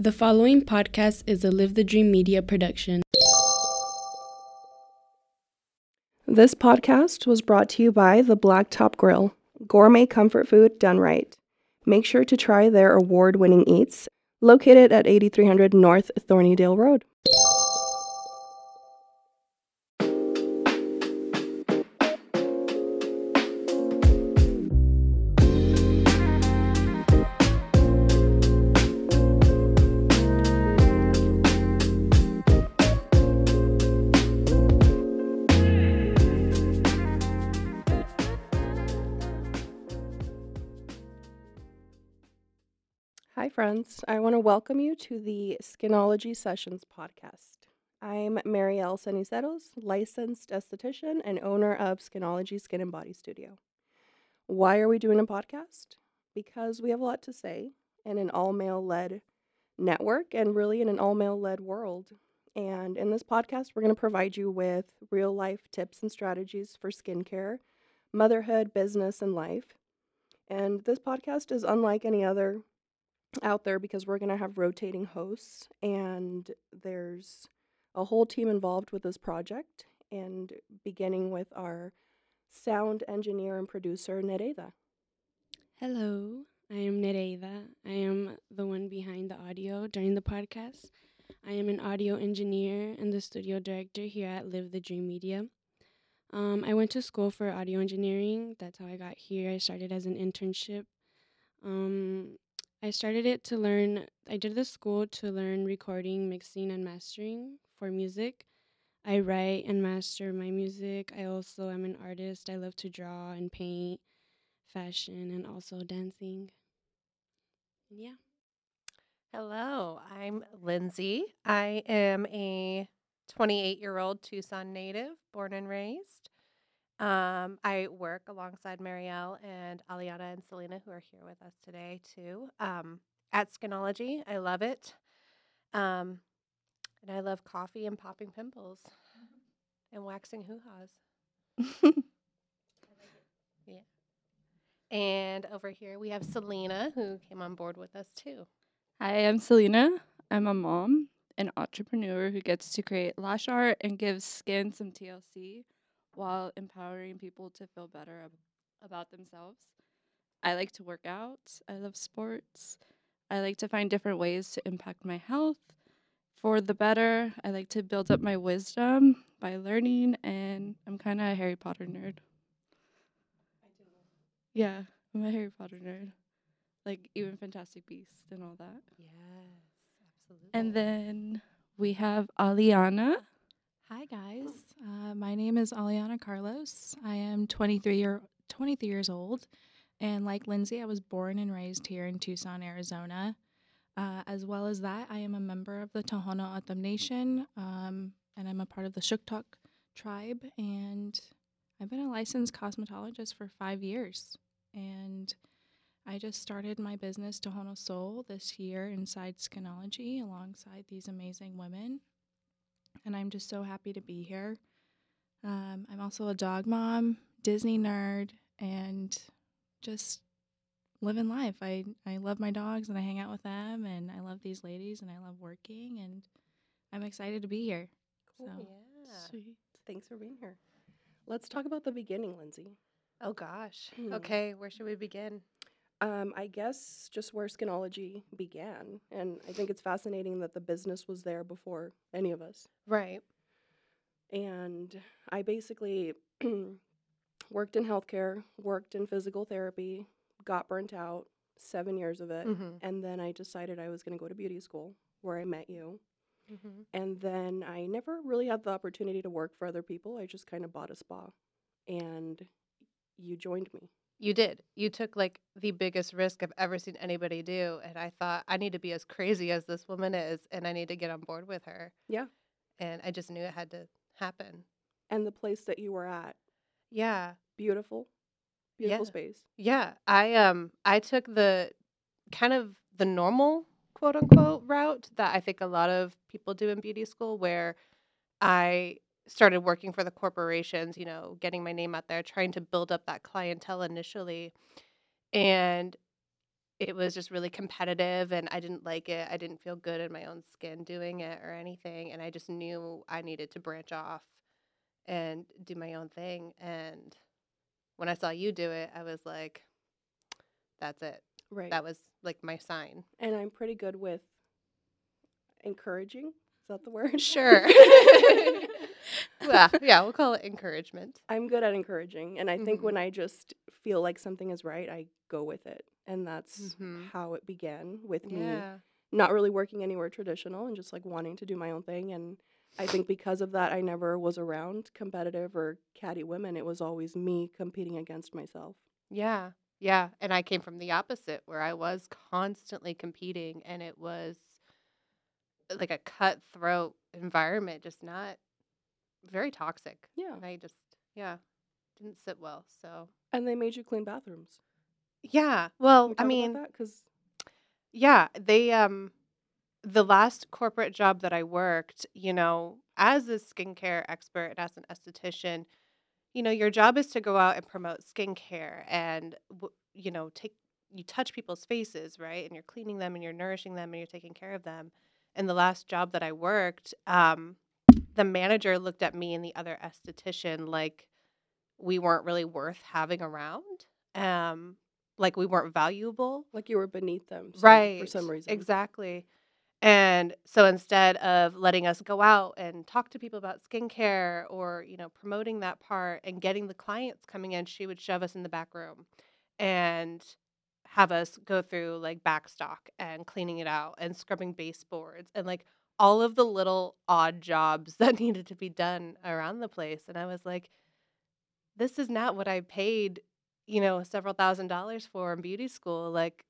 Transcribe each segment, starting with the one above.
The following podcast is a Live the Dream Media production. This podcast was brought to you by the Blacktop Grill, gourmet comfort food done right. Make sure to try their award winning eats, located at 8300 North Thornydale Road. Friends. I want to welcome you to the Skinology Sessions podcast. I'm Marielle Ceniceros, licensed esthetician and owner of Skinology Skin and Body Studio. Why are we doing a podcast? Because we have a lot to say in an all male led network and really in an all male led world. And in this podcast, we're going to provide you with real life tips and strategies for skincare, motherhood, business, and life. And this podcast is unlike any other out there because we're going to have rotating hosts and there's a whole team involved with this project and beginning with our sound engineer and producer Nereida. Hello, I am Nereida. I am the one behind the audio during the podcast. I am an audio engineer and the studio director here at Live the Dream Media. Um, I went to school for audio engineering. That's how I got here. I started as an internship. Um, I started it to learn, I did the school to learn recording, mixing, and mastering for music. I write and master my music. I also am an artist. I love to draw and paint, fashion, and also dancing. Yeah. Hello, I'm Lindsay. I am a 28 year old Tucson native, born and raised. Um, I work alongside Marielle and Aliana and Selena, who are here with us today too. Um, at Skinology, I love it, um, and I love coffee and popping pimples and waxing hoo ha's. yeah. And over here we have Selena, who came on board with us too. Hi, I'm Selena. I'm a mom, an entrepreneur who gets to create lash art and gives skin some TLC while empowering people to feel better ab- about themselves. I like to work out. I love sports. I like to find different ways to impact my health for the better. I like to build up my wisdom by learning, and I'm kind of a Harry Potter nerd. Yeah, I'm a Harry Potter nerd. Like, even Fantastic Beasts and all that. Yes, absolutely. And then we have Aliana. Hi guys, uh, my name is Aliana Carlos. I am 23 year 23 years old, and like Lindsay, I was born and raised here in Tucson, Arizona. Uh, as well as that, I am a member of the Tohono O'odham Nation, um, and I'm a part of the Shuktok tribe. And I've been a licensed cosmetologist for five years, and I just started my business Tohono Soul this year inside Skinology alongside these amazing women and I'm just so happy to be here. Um, I'm also a dog mom, Disney nerd, and just living life. I, I love my dogs and I hang out with them, and I love these ladies and I love working, and I'm excited to be here. Cool, So, yeah. Sweet. Thanks for being here. Let's talk about the beginning, Lindsay. Oh gosh. Hmm. Okay, where should we begin? Um, I guess just where Skinology began. And I think it's fascinating that the business was there before any of us. Right. And I basically worked in healthcare, worked in physical therapy, got burnt out, seven years of it. Mm-hmm. And then I decided I was going to go to beauty school where I met you. Mm-hmm. And then I never really had the opportunity to work for other people. I just kind of bought a spa. And you joined me. You did. You took like the biggest risk I've ever seen anybody do. And I thought, I need to be as crazy as this woman is, and I need to get on board with her. Yeah. And I just knew it had to happen. And the place that you were at, Yeah. beautiful, beautiful Yeah. space. Yeah. I um I took the kind of the normal quote unquote route that I think a lot of people do in beauty school where I started working for the corporations, you know, getting my name out there, trying to build up that clientele initially. And it was just really competitive and I didn't like it. I didn't feel good in my own skin doing it or anything. And I just knew I needed to branch off and do my own thing. And when I saw you do it, I was like, that's it. Right. That was like my sign. and I'm pretty good with encouraging. Is that the word? Sure. well, yeah, we'll call it encouragement. I'm good at encouraging. And I think Mhm. when I just feel like something is right, I go with it. And that's Mhm. how it began with me not really working anywhere traditional and just like wanting to do my own thing. And I think because of that, I never was around competitive or catty women. It was always me competing against myself. Yeah. Yeah. And I came from the opposite where I was constantly competing and it was like a cutthroat environment, just not very toxic. Yeah. I just, yeah, didn't sit well. So, And they made you clean bathrooms. yeah. Well, we I mean, that? Because Yeah, they um the last corporate job that I worked, you know, as a skincare expert and as an esthetician, you know, your job is to go out and promote skincare and you know, take you touch people's faces, right? And you're cleaning them and you're nourishing them and you're taking care of them. And the last job that I worked, um the manager looked at me and the other esthetician like we weren't really worth having around. Um like we weren't valuable like you were beneath them. some- right For some reason. exactly and so instead of letting us go out and talk to people about skincare or you know promoting that part and getting the clients coming in she would shove us in the back room and have us go through like backstock and cleaning it out and scrubbing baseboards and like all of the little odd jobs that needed to be done around the place and i was like this is not what i paid you know several thousand dollars for in beauty school like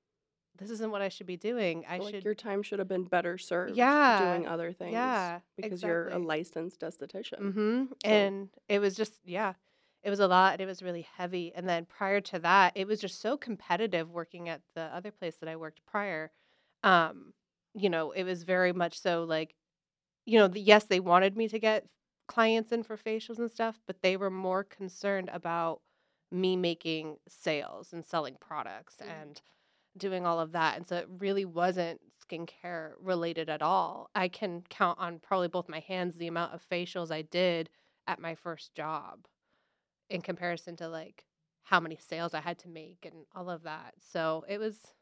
this isn't what i should be doing i like should your time should have been better served Yeah, doing other things. yeah, Because you're a licensed esthetician. Mm-hmm. And it was just, yeah, it was a lot and it was really heavy. And then prior to that, it was just so competitive working at the other place that I worked prior. Um, you know, it was very much so like, you know, the, yes, they wanted me to get clients in for facials and stuff, but they were more concerned about me making sales and selling products Mhm. and doing all of that. And so it really wasn't skincare related at all. I can count on probably both my hands the amount of facials I did at my first job in comparison to like how many sales I had to make and all of that. So it was,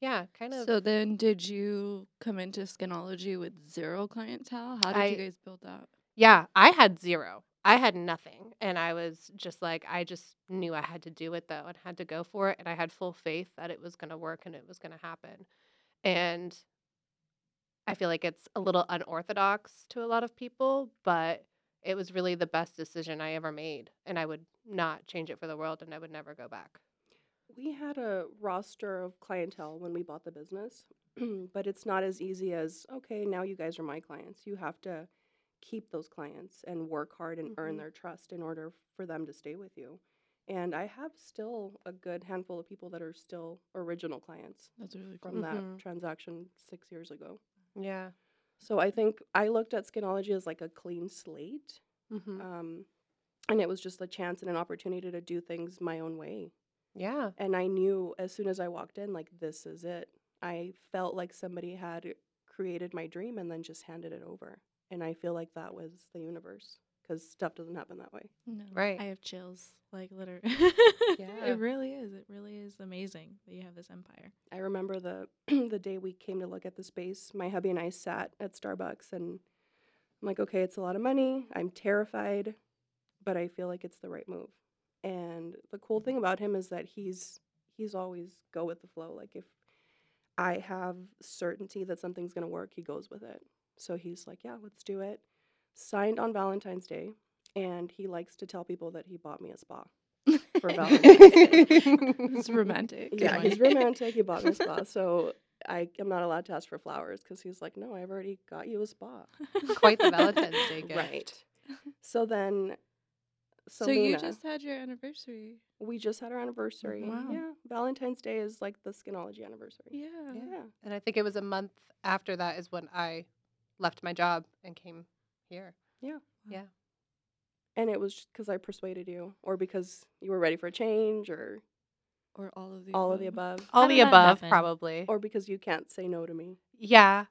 yeah, kind of. So then, did you come into Skinology with zero clientele? How did I- you guys build that? Yeah, I had zero. I had nothing. And I was just like, I just knew I had to do it though and had to go for it. And I had full faith that it was going to work and it was going to happen. And I feel like it's a little unorthodox to a lot of people, but it was really the best decision I ever made. And I would not change it for the world and I would never go back. We had a roster of clientele when we bought the business, but it's not as easy as, okay, now you guys are my clients. You have to keep those clients and work hard and earn Mhm. their trust in order for them to stay with you. And I have still a good handful of people that are still original clients That's really cool. from Mhm. that transaction six years ago. Yeah. So I think I looked at Skinology as like a clean slate. hmm Um, and it was just a chance and an opportunity to do things my own way. Yeah. And I knew as soon as I walked in, like, this is it. I felt like somebody had created my dream and then just handed it over. And I feel like that was the universe because stuff doesn't happen that way. No, Right. I have chills. Like literally. Yeah. It really is. It really is amazing that you have this empire. I remember the the day we came to look at the space, my hubby and I sat at Starbucks and I'm like, okay, it's a lot of money. I'm terrified, but I feel like it's the right move. And the cool thing about him is that he's he's always go with the flow. Like if I have certainty that something's going to work, he goes with it. So he's like, yeah, let's do it. Signed on Valentine's Day, and he likes to tell people that he bought me a spa. For Valentine's Day. It's romantic. Yeah, he's romantic. He bought me a spa, so I am not allowed to ask for flowers because he's like, no, I've already got you a spa. Quite the Valentine's Day gift. Right. So then, So you just had your anniversary. we just had our anniversary. Wow. Yeah, Valentine's Day is like the Skinology anniversary. Yeah. Yeah. And I think it was a month after that is when I left my job and came here. Yeah. Wow. Yeah. And it was because I persuaded you, or because you were ready for a change, or Or all of the all of the above? above, All the above, happen? probably. or because you can't say no to me? yeah.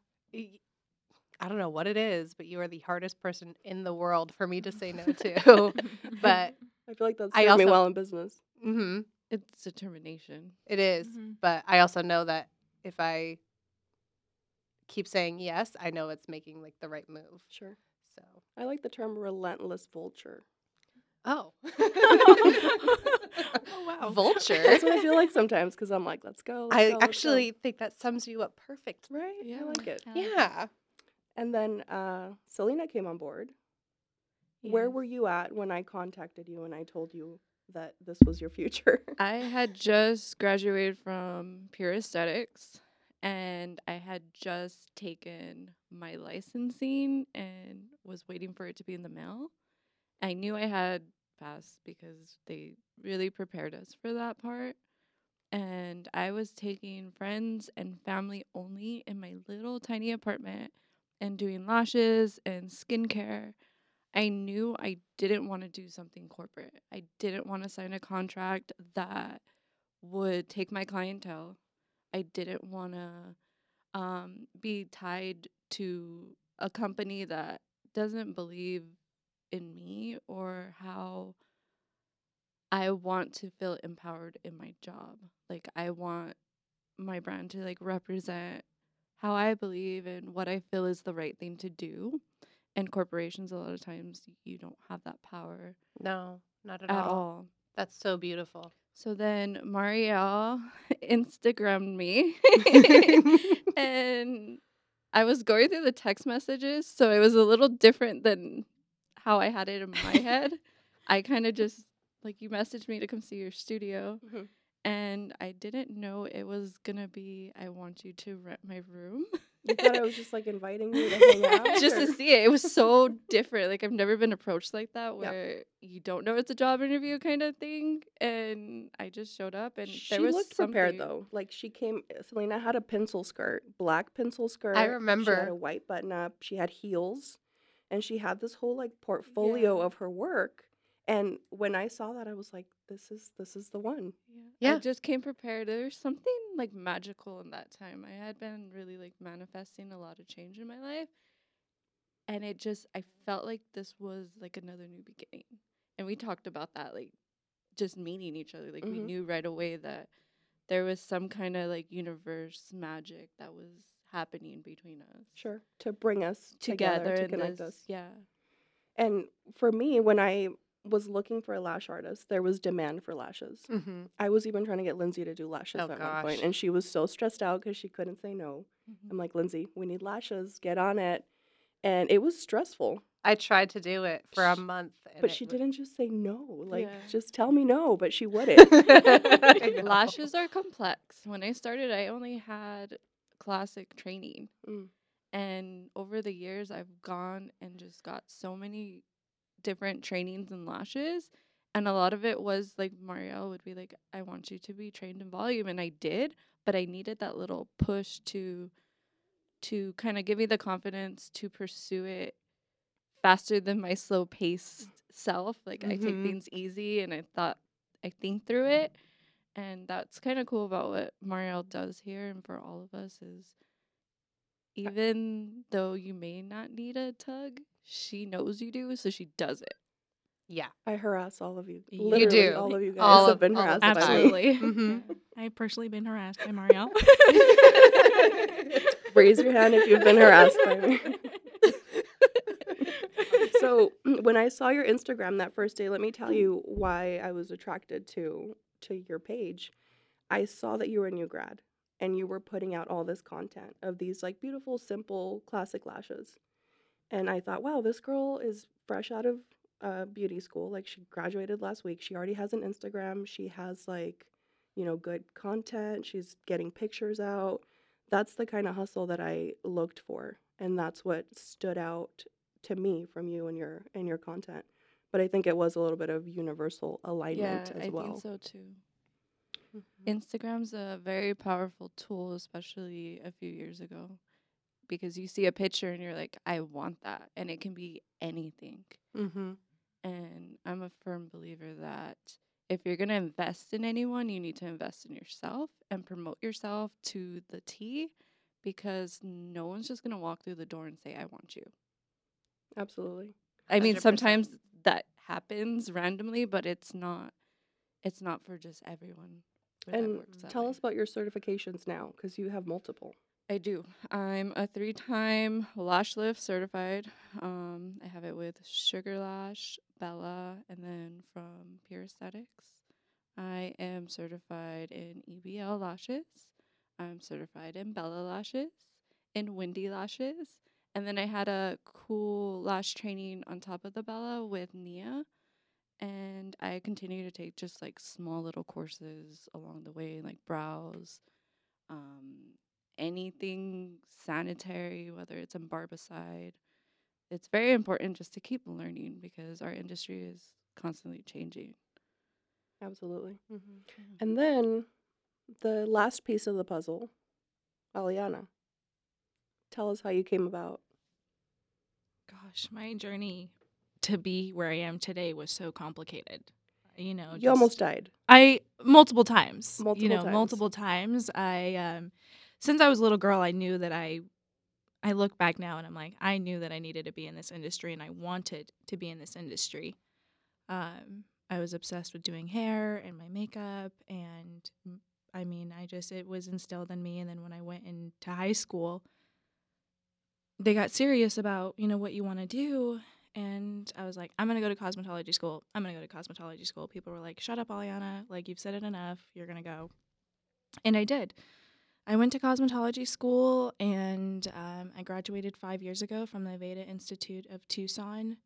Y- I don't know what it is, but you are the hardest person in the world for me to say no to. but I feel like that's I served me well in business. hmm It's determination. it is. Mhm. But I also know that if I keep saying yes, I know it's making like the right move. Sure. So. I like the term relentless vulture. Oh. Oh, wow. Vulture. That's what I feel like sometimes because I'm like, let's go. let's I go, let's go. actually think that sums you up perfect. right. Yeah. I like it. Yeah. Yeah. And then uh, Selena came on board. Where were you at when I contacted you and I told you that this was your future? I had just graduated from Pure Aesthetics and I had just taken my licensing and was waiting for it to be in the mail. I knew I had passed because they really prepared us for that part. And I was taking friends and family only in my little tiny apartment and doing lashes and skincare. I knew I didn't want to do something corporate. I didn't want to sign a contract that would take my clientele. I didn't want to um, be tied to a company that doesn't believe in me or how I want to feel empowered in my job. Like I want my brand to like represent how I believe and what I feel is the right thing to do. And corporations, a lot of times, you don't have that power No, not at, at all. all. That's so beautiful. So then Marielle Instagrammed me and I was going through the text messages, so it was a little different than how I had it in my head. I kind of just like you messaged me to come see your studio Mhm. And I didn't know it was to be I want you to rent my room. you thought I was just like inviting you to hang out? just or- to see it. It was so different. Like I've never been approached like that where you don't know it's a job interview kind of thing. And I just showed up and she there was looked prepared though. Like she came. Selena had a pencil skirt, black pencil skirt. I remember. She had a white button up. She had heels, and she had this whole like portfolio Yeah. of her work. And when I saw that, I was like, "This is this is the one." Yeah. Yeah. I just came prepared. There's something like magical in that time. I had been really like manifesting a lot of change in my life. And it just I felt like this was like another new beginning. And we talked about that like just meeting each other. Like we Mhm. knew right away that there was some kind of like universe magic that was happening between us. Sure, to bring us Together, together, to connect this, us. Yeah. And for me, when I was looking for a lash artist, there was demand for lashes. Mm-hmm. I was even trying to get Lindsay to do lashes Oh, at one and she was so stressed out because she couldn't say no. Mhm. I'm like, Lindsay, we need lashes. Get on it. And it was stressful, I tried to do it for a month. And but she w- didn't just say no. Like, Yeah. just tell me no. But she wouldn't. I know. Lashes are complex. When I started, I only had classic training. Mm. And over the years, I've gone and just got so many different trainings and lashes. And a lot of it was like Marielle would be like, I want you to be trained in volume. And I did, but I needed that little push to to kind of give me the confidence to pursue it faster than my slow paced self. Like I take Mhm. things easy and I thought I think through it. And that's kind of cool about what Marielle does here and for all of us is even though you may not need a tug, she knows you do, so she does it. Yeah. I harass all of you. You do. all of you guys All have of- been all of harassed the by time. me. Absolutely. Mhm. I've personally been harassed by Marielle. Raise your hand if you've been harassed by me. so when I saw your Instagram that first day, let me tell you why I was attracted to to your page. I saw that you were a new grad and you were putting out all this content of these like beautiful, simple, classic lashes. And I thought, wow, this girl is fresh out of uh, beauty school. Like she graduated last week. She already has an Instagram. She has like, you know, good content. She's getting pictures out. That's the kind of hustle that I looked for, and that's what stood out to me from you and your and your content. But I think it was a little bit of universal alignment yeah, as I well. I think so too. Mhm. Instagram's a very powerful tool, especially a few years ago, because you see a picture and you're like, I want that, and it can be anything. Mm-hmm. And I'm a firm believer that if you're going to invest in anyone, you need to invest in yourself and promote yourself to the T because no one's just going to walk through the door and say, I want you. Absolutely. I mean, 100%. sometimes that happens randomly, but it's not. It's not for just everyone. And tell way. us about your certifications now, because you have multiple. I do. I'm a three-time lash lift certified. Um, I have it with Sugar Lash, Bella, and then from Pure Aesthetics. I am certified in EBL lashes. I'm certified in Bella lashes, in Windy lashes, and then I had a cool lash training on top of the Bella with Nia. And I continue to take just like small little courses along the way, like brows, um, anything sanitary, whether it's in barbicide. It's very important just to keep learning because our industry is constantly changing. Absolutely. And then the last piece of the puzzle, Aliana. Tell us how you came about. Gosh, my journey to be where I am today was so complicated. You know, You almost died. I multiple times. Multiple you know, times. multiple times. I um since I was a little girl, I knew that I I look back now and I'm like, I knew that I needed to be in this industry and I wanted to be in this industry. Um I was obsessed with doing hair and my makeup and I mean, I just it was instilled in me and then when I went into high school, they got serious about, you know, what you want to do and I was like, I'm gonna go to cosmetology school. I'm gonna go to cosmetology school. People were like, Shut up, Aliana. Like you've said it enough. You're gonna go. And I did. I went to cosmetology school and um, I graduated five years ago from the Aveda Institute of Tucson.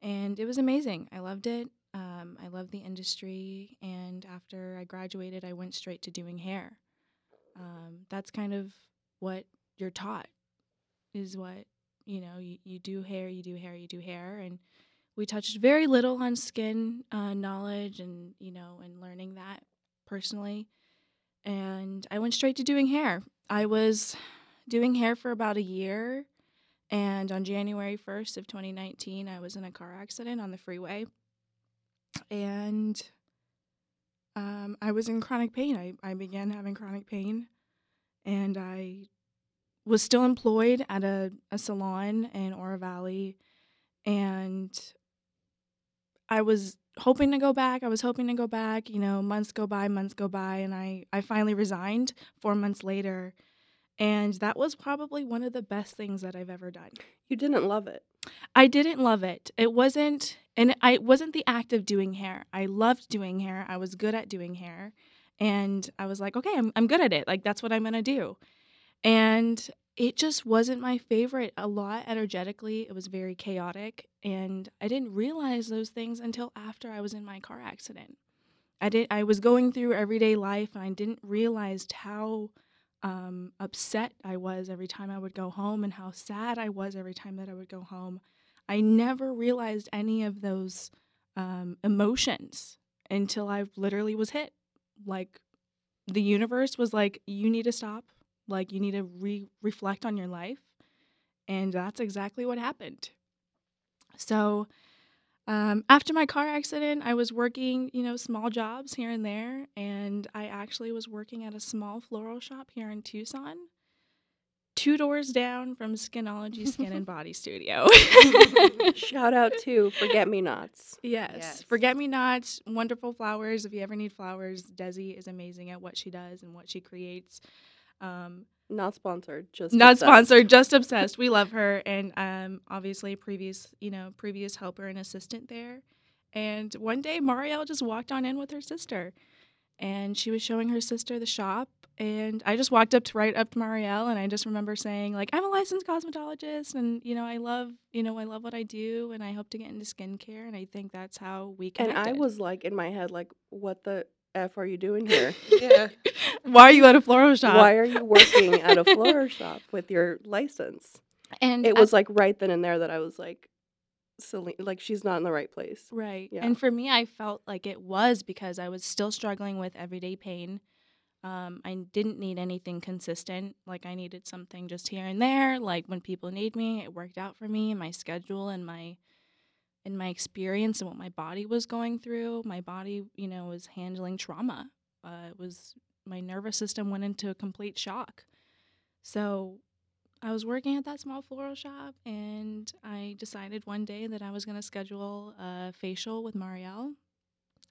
And it was amazing. I loved it. Um, I loved the industry. And after I graduated, I went straight to doing hair. Um, that's kind of what you're taught, is what you know you, you do hair you do hair you do hair and we touched very little on skin uh, knowledge and you know and learning that personally and i went straight to doing hair. I was doing hair for about a year and on january 1st of 2019 i was in a car accident on the freeway and um, i was in chronic pain. I, I began having chronic pain and i was still employed at a, a salon in Oro Valley and I was hoping to go back. I was hoping to go back, you know, months go by, months go by and I I finally resigned 4 months later. And that was probably one of the best things that I've ever done. You didn't love it. I didn't love it. It wasn't and I it wasn't the act of doing hair. I loved doing hair. I was good at doing hair. And I was like, okay, I'm I'm good at it. Like that's what I'm going to do. And it just wasn't my favorite. A lot energetically, it was very chaotic, and I didn't realize those things until after I was in my car accident. I did. I was going through everyday life, and I didn't realize how um, upset I was every time I would go home, and how sad I was every time that I would go home. I never realized any of those um, emotions until I literally was hit. Like the universe was like, "You need to stop." Like you need to re- reflect on your life and that's exactly what happened so um, after my car accident i was working you know small jobs here and there and i actually was working at a small floral shop here in tucson two doors down from skinology skin and body studio Shout out to Forget Me Nots. Yes. Yes. Forget Me Nots, Wonderful flowers. If you ever need flowers, Desi is amazing at what she does and what she creates. Um, Not sponsored, just not obsessed. sponsored, just obsessed. We love her, and um, obviously previous, you know, previous helper and assistant there. And one day, Marielle just walked on in with her sister, and she was showing her sister the shop. And I just walked up to right up to Marielle, and I just remember saying like, "I'm a licensed cosmetologist, and you know, I love, you know, I love what I do, and I hope to get into skincare." And I think that's how we can And. I was like in my head, like, what the F are you doing here? Yeah. Why are you at a floral shop? Why are you working at a flower shop with your license? And It was like right then and there that I was like, Celine, like she's not in the right place. Right. Yeah. And for me, I felt like it was because I was still struggling with everyday pain. Um, I didn't need anything consistent. Like I needed something just here and there. Like when people need me, it worked out for me. My schedule and my and my experience and what my body was going through. My body, you know, was handling trauma. Uh, it was my nervous system went into a complete shock. So I was working at that small floral shop, and I decided one day that I was going to schedule a facial with Marielle.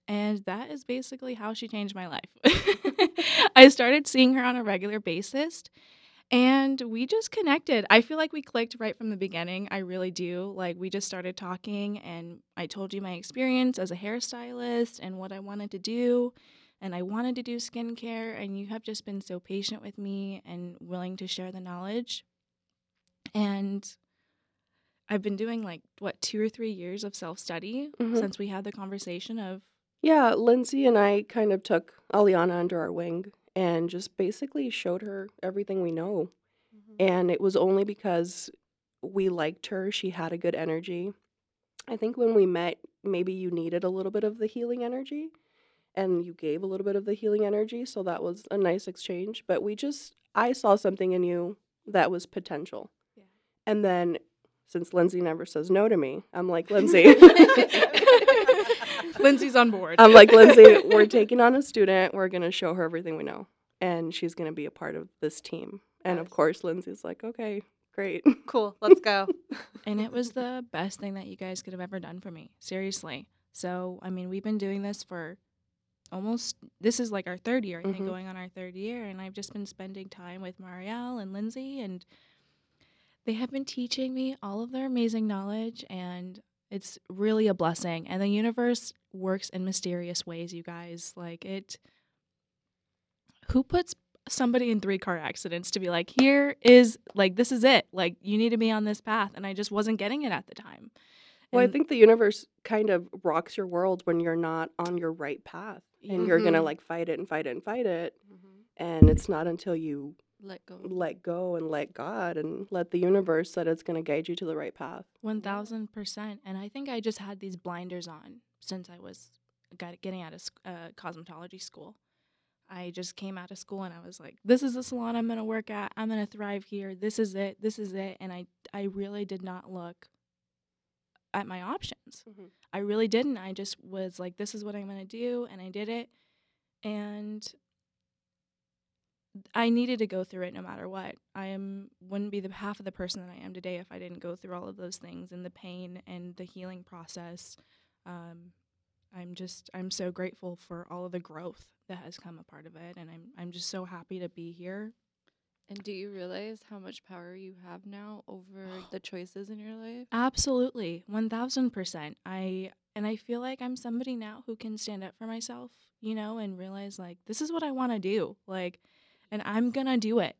And that is basically how she changed my life. I started seeing her on a regular basis, and we just connected. I feel like we clicked right from the beginning. I really do. Like, we just started talking, and I told you my experience as a hairstylist and what I wanted to do. And I wanted to do skincare, and you have just been so patient with me and willing to share the knowledge. And I've been doing like, what, two or three years of self study Mhm. since we had the conversation of Yeah, Lindsay and I kind of took Aliana under our wing and just basically showed her everything we know. Mm-hmm. And it was only because we liked her. She had a good energy. I think when we met, maybe you needed a little bit of the healing energy and you gave a little bit of the healing energy. So that was a nice exchange. But we just, I saw something in you that was potential. Yeah. And then since Lindsay never says no to me, I'm like, Lindsay. Lindsay's on board. I'm like, Lindsay, we're taking on a student. We're going to show her everything we know. And she's going to be a part of this team. And of course, Lindsay's like, okay, great. Cool. Let's go. and it was the best thing that you guys could have ever done for me. Seriously. So, I mean, we've been doing this for almost this is like our third year, I think, Mhm. going on our third year, and I've just been spending time with Marielle and Lindsay and they have been teaching me all of their amazing knowledge and it's really a blessing. And the universe works in mysterious ways, you guys. Like it who puts somebody in three car accidents to be like, here is like this is it. Like you need to be on this path. And I just wasn't getting it at the time. Well, I think the universe kind of rocks your world when you're not on your right path. And you're going to Mhm. like fight it and fight it and fight it. And it's not until you Let go. let go and let God and let the universe that it's going to guide you to the right path. One thousand percent. And I think I just had these blinders on since I was getting out of uh, cosmetology school. I just came out of school and I was like, "This is the salon I'm gonna work at. I'm gonna thrive here. This is it. This is it." And I I really did not look at my options. Mhm. I really didn't. I just was like, "This is what I'm gonna do," and I did it. And I needed to go through it no matter what. I am wouldn't be the half of the person that I am today if I didn't go through all of those things and the pain and the healing process. Um, I'm just I'm so grateful for all of the growth that has come a part of it, and I'm I'm just so happy to be here. And do you realize how much power you have now over the choices in your life? Absolutely, one thousand percent. I and I feel like I'm somebody now who can stand up for myself, you know, and realize like this is what I want to do, like, and I'm gonna do it.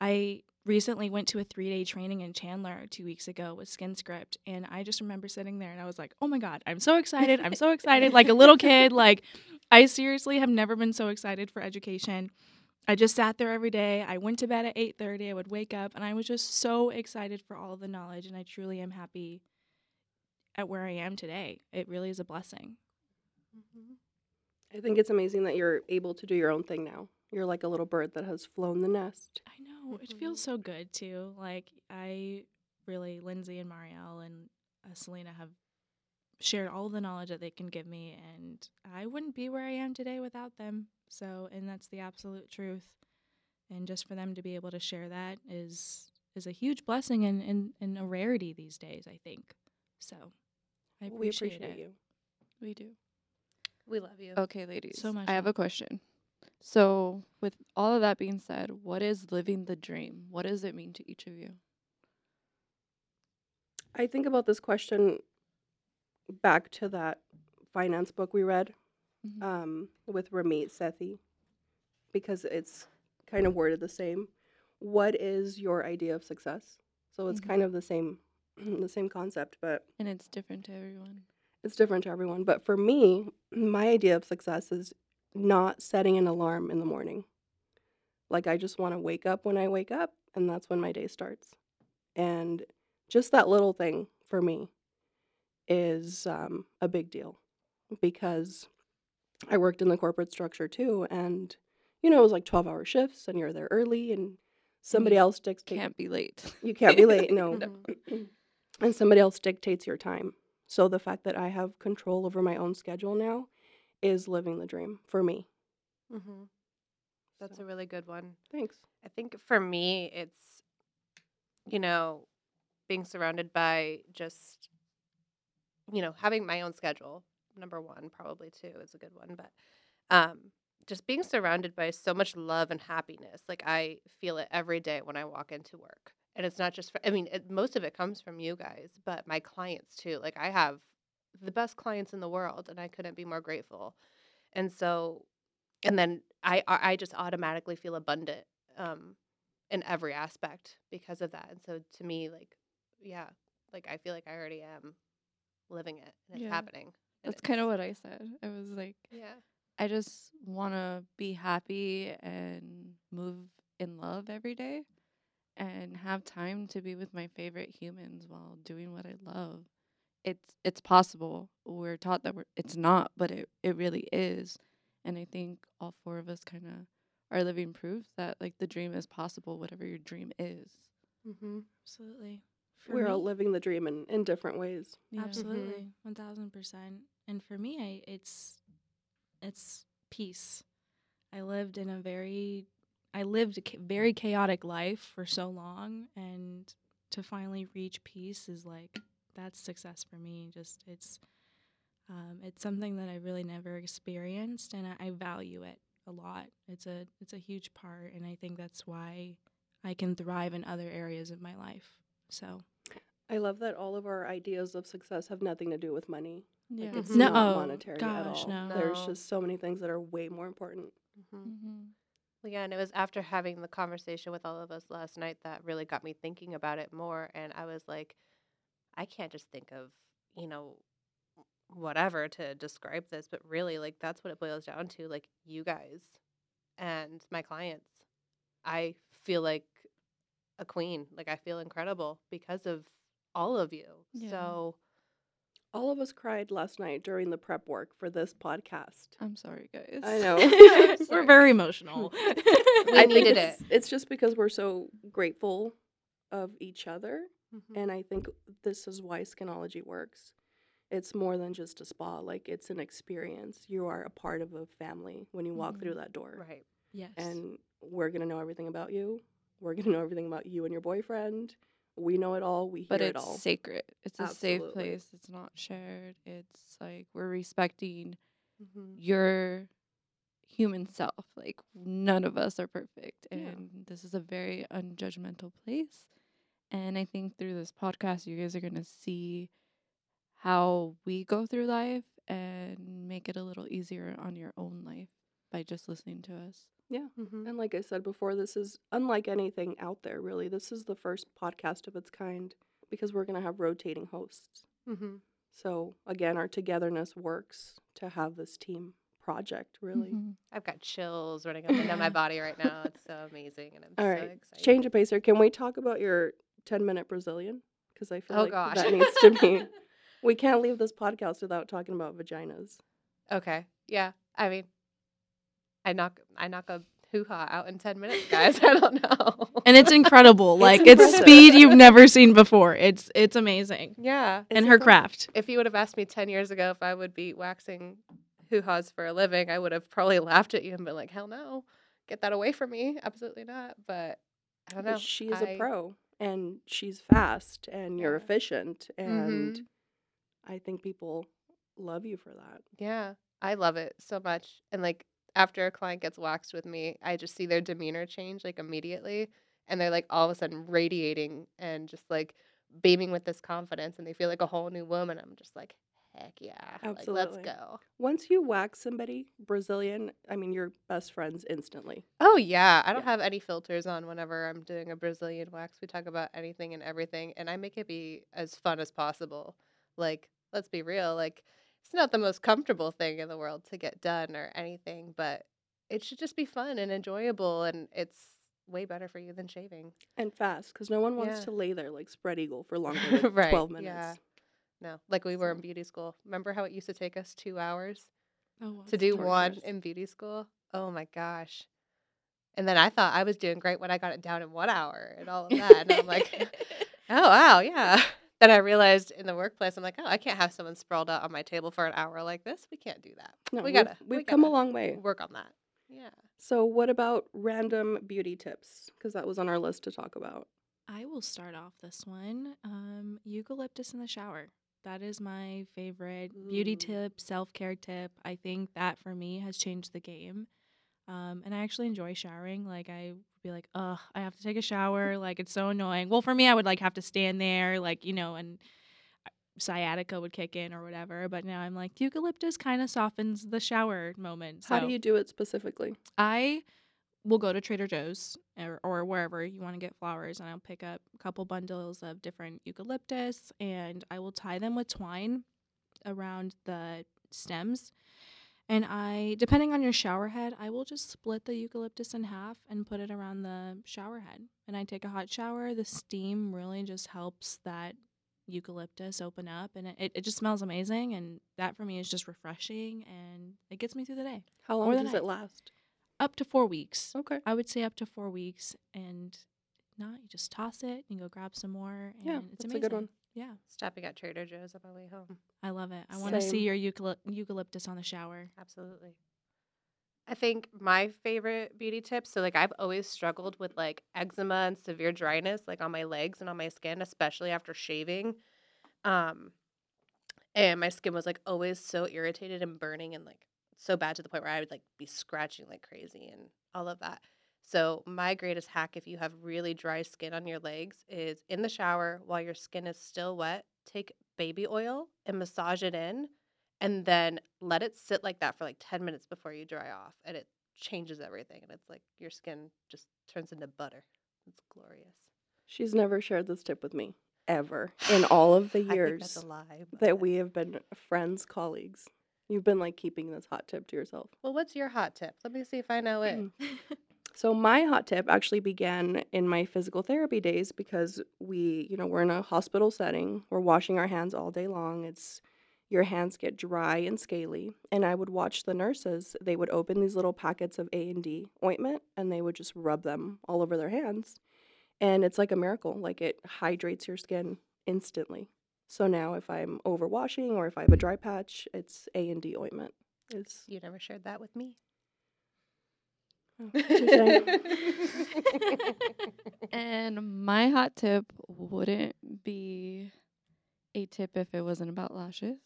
I recently went to a three day training in Chandler two weeks ago with Skin Script, and I just remember sitting there and I was like, oh my god, I'm so excited! I'm so excited, like a little kid. Like, I seriously have never been so excited for education. I just sat there every day. I went to bed at 8:30. I would wake up and I was just so excited for all of the knowledge and I truly am happy at where I am today. It really is a blessing. Mm-hmm. I think it's amazing that you're able to do your own thing now. You're like a little bird that has flown the nest. I know. It feels so good too. Like I really Lindsay and Marielle and uh, Selena have shared all the knowledge that they can give me and I wouldn't be where I am today without them. So, and that's the absolute truth. And just for them to be able to share that is is a huge blessing and, and, and a rarity these days, I think. So, I appreciate, we appreciate it. you. We do. We love you. Okay, ladies. So much I have a question. So, with all of that being said, what is living the dream? What does it mean to each of you? I think about this question back to that finance book we read Mhm. um, with Ramit Sethi because it's kind of worded the same. What is your idea of success? So it's Mhm. kind of the same the same concept, but And it's different to everyone. it's different to everyone. But for me, my idea of success is not setting an alarm in the morning. Like I just want to wake up when I wake up, and that's when my day starts. And just that little thing for me is um, a big deal because I worked in the corporate structure too, and you know it was like twelve hour shifts, and you're there early, and somebody you else dictates You Can't be late. you can't be late, no. Mhm. and somebody else dictates your time. So the fact that I have control over my own schedule now is living the dream for me. Mm-hmm. That's So, a really good one. thanks. I think for me, it's, you know, being surrounded by just, you know, having my own schedule. Number one, probably two is a good one, but um, just being surrounded by so much love and happiness. Like I feel it every day when I walk into work. And it's not just for, I mean, it, most of it comes from you guys, but my clients too. Like I have the best clients in the world, and I couldn't be more grateful. And so, and then I, I just automatically feel abundant um, in every aspect because of that. And so to me, like, yeah, like I feel like I already am living it and it's Yeah. happening. and That's kind of what I said. I was like, Yeah. I just want to be happy and move in love every day and have time to be with my favorite humans while doing what I love. It's it's possible. We're taught that we're, it's not, but it, it really is. And I think all four of us kind of are living proof that like the dream is possible, whatever your dream is. Mm-hmm. Absolutely. For We're all living the dream in, in different ways. Yeah. Absolutely, one thousand percent. And for me, I it's it's peace. I lived in a very, I lived a cha- very chaotic life for so long, and to finally reach peace is like that's success for me. Just it's, um, it's something that I really never experienced, and I, I value it a lot. It's a it's a huge part, and I think that's why I can thrive in other areas of my life. So I love that all of our ideas of success have nothing to do with money. Yeah. Like it's Mhm. not No, monetary at gosh, all. no. There's just so many things that are way more important. Mm-hmm. hmm Well, yeah, and it was after having the conversation with all of us last night that really got me thinking about it more. And I was like, I can't just think of, you know, whatever to describe this, but really, like, that's what it boils down to. Like, you guys and my clients. I feel like a queen. Like, I feel incredible because of all of you. Yeah. So, All of us cried last night during the prep work for this podcast. I'm sorry, guys. I know. We're very emotional. We I needed it's, It's just because we're so grateful of each other. Mhm. And I think this is why Skinology works. It's more than just a spa, like, it's an experience. You are a part of a family when you walk Mhm. through that door. right. yes. And we're going to know everything about you. We're going to know everything about you and your boyfriend. We know it all. We hear it all. but it's sacred. It's a safe place. It's not shared. It's like we're respecting Mm-hmm. your human self. Like none of us are perfect, Yeah. and this is a very unjudgmental place. And I think through this podcast, you guys are gonna see how we go through life and make it a little easier on your own life by just listening to us. Yeah. Mm-hmm. And like I said before, this is unlike anything out there, really. This is the first podcast of its kind because we're going to have rotating hosts. Mm-hmm. So, again, our togetherness works to have this team project, really. Mhm. I've got chills running up and down my body right now. It's so amazing, and I'm All so right. excited. Change of pace here. Can we talk about your 10 minute Brazilian? Because I feel Oh like gosh, that needs to be. We can't leave this podcast without talking about vaginas. okay, yeah. I mean, I knock I knock a hoo ha out in ten minutes, guys. I don't know. and it's incredible. Like it's impressive. speed you've never seen before. It's it's amazing. yeah. and It's her impressive. craft. If you would have asked me ten years ago if I would be waxing hoo ha's for a living, I would have probably laughed at you and been like, "Hell no, get that away from me! Absolutely not." But I don't know. But she is I- a pro and she's fast and you're efficient. And Mhm. I think people love you for that. Yeah, I love it so much. And like after a client gets waxed with me, I just see their demeanor change like immediately. And they're like all of a sudden radiating and just like beaming with this confidence and they feel like a whole new woman. I'm just like, heck yeah. Like, Absolutely. let's go. Once you wax somebody Brazilian, I mean, you're best friends instantly. Oh yeah. I don't Yeah. have any filters on whenever I'm doing a Brazilian wax. We talk about anything and everything and I make it be as fun as possible. Like, let's be real, like it's not the most comfortable thing in the world to get done or anything, but it should just be fun and enjoyable and it's way better for you than shaving. And fast, because no one wants Yeah. to lay there like spread eagle for longer than Right, 12 minutes. yeah. No, like we were in beauty school. Remember how it used to take us 2 hours Oh, to do one in beauty school? Oh my gosh. And then I thought I was doing great when I got it down in 1 hour and all of that and I'm like, "Oh wow, yeah. then I realized in the workplace, I'm like, oh, I can't have someone sprawled out on my table for an hour like this. We can't do that. No, we we've- gotta. We've, we come a gotta long way. Work on that. Yeah. So, what about random beauty tips? Because that was on our list to talk about. I will start off this one. Um, eucalyptus in the shower. That is my favorite beauty tip, self care tip. I think that for me has changed the game. Um, and I actually enjoy showering. Like I would be like, ugh, I have to take a shower. Like it's so annoying. Well, for me, I would like have to stand there, like you know, and uh, sciatica would kick in or whatever. But now I'm like, eucalyptus kind of softens the shower moment. How do you do it specifically? I will go to Trader Joe's or, or wherever you want to get flowers, and I'll pick up a couple bundles of different eucalyptus, and I will tie them with twine around the stems. And I, depending on your shower head, I will just split the eucalyptus in half and put it around the shower head. And I take a hot shower. The steam really just helps that eucalyptus open up, and it, it just smells amazing. And that for me is just refreshing, and it gets me through the day. How long does I- it last? Up to four weeks. Okay. I would say up to four weeks, and not you just toss it and go grab some more. And Yeah, it's that's amazing. a good one. Yeah, Stopping at Trader Joe's on my way home. I love it. I want to see your eucalyp- eucalyptus on the shower. Absolutely. I think my favorite beauty tips. So, like, I've always struggled with like eczema and severe dryness, like on my legs and on my skin, especially after shaving. Um, and my skin was like always so irritated and burning and like so bad to the point where I would like be scratching like crazy and all of that. So, my greatest hack if you have really dry skin on your legs is in the shower while your skin is still wet, take baby oil and massage it in and then let it sit like that for like 10 minutes before you dry off and it changes everything and it's like your skin just turns into butter it's glorious She's never shared this tip with me ever in all of the years lie that we have been friends, colleagues. You've been like keeping this hot tip to yourself. well what's your hot tip let me see if i know it Mm. So my hot tip actually began in my physical therapy days because we, you know, we're in a hospital setting. We're washing our hands all day long. It's your hands get dry and scaly, and I would watch the nurses. They would open these little packets of A and D ointment and they would just rub them all over their hands. And it's like a miracle. Like it hydrates your skin instantly. So now if I'm overwashing or if I have a dry patch, it's A and D ointment. It's you never shared that with me oh. And my hot tip wouldn't be a tip if it wasn't about lashes.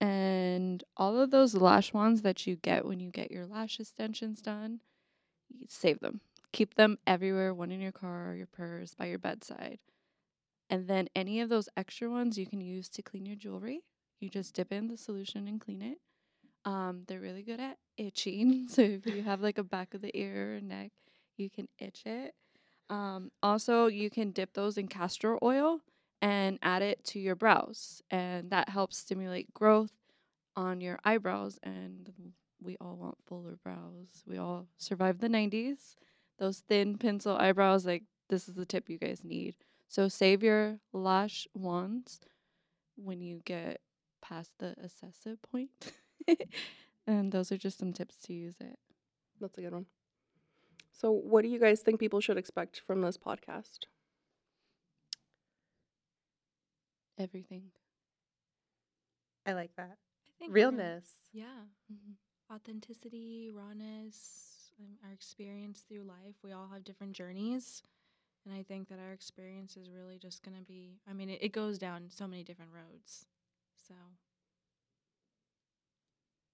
And all of those lash wands that you get when you get your lash extensions done, you save them. Keep them everywhere, one in your car, your purse, by your bedside. And then any of those extra ones you can use to clean your jewelry. You just dip in the solution and clean it. Um, they're really good at itching. So if you have like a back of the ear or neck, you can itch it. Um, also, you can dip those in castor oil and add it to your brows, and that helps stimulate growth on your eyebrows. And we all want fuller brows. We all survived the 90s. Those thin pencil eyebrows, like, this is the tip you guys need. So, save your lash wands when you get past the excessive point. and those are just some tips to use it. That's a good one. So, what do you guys think people should expect from this podcast? Everything. i like that I think we're gonna- realness Yeah, authenticity, rawness, um, our experience through life. We all have different journeys, and I think that our experience is really just gonna be. I mean, it, it goes down so many different roads. So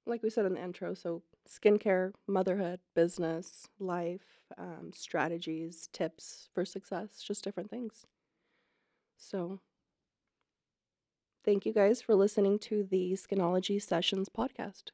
Like we said in the intro, so skincare, motherhood, business, life, um, strategies, tips for success, just different things. So, thank you guys for listening to the Skinology Sessions podcast.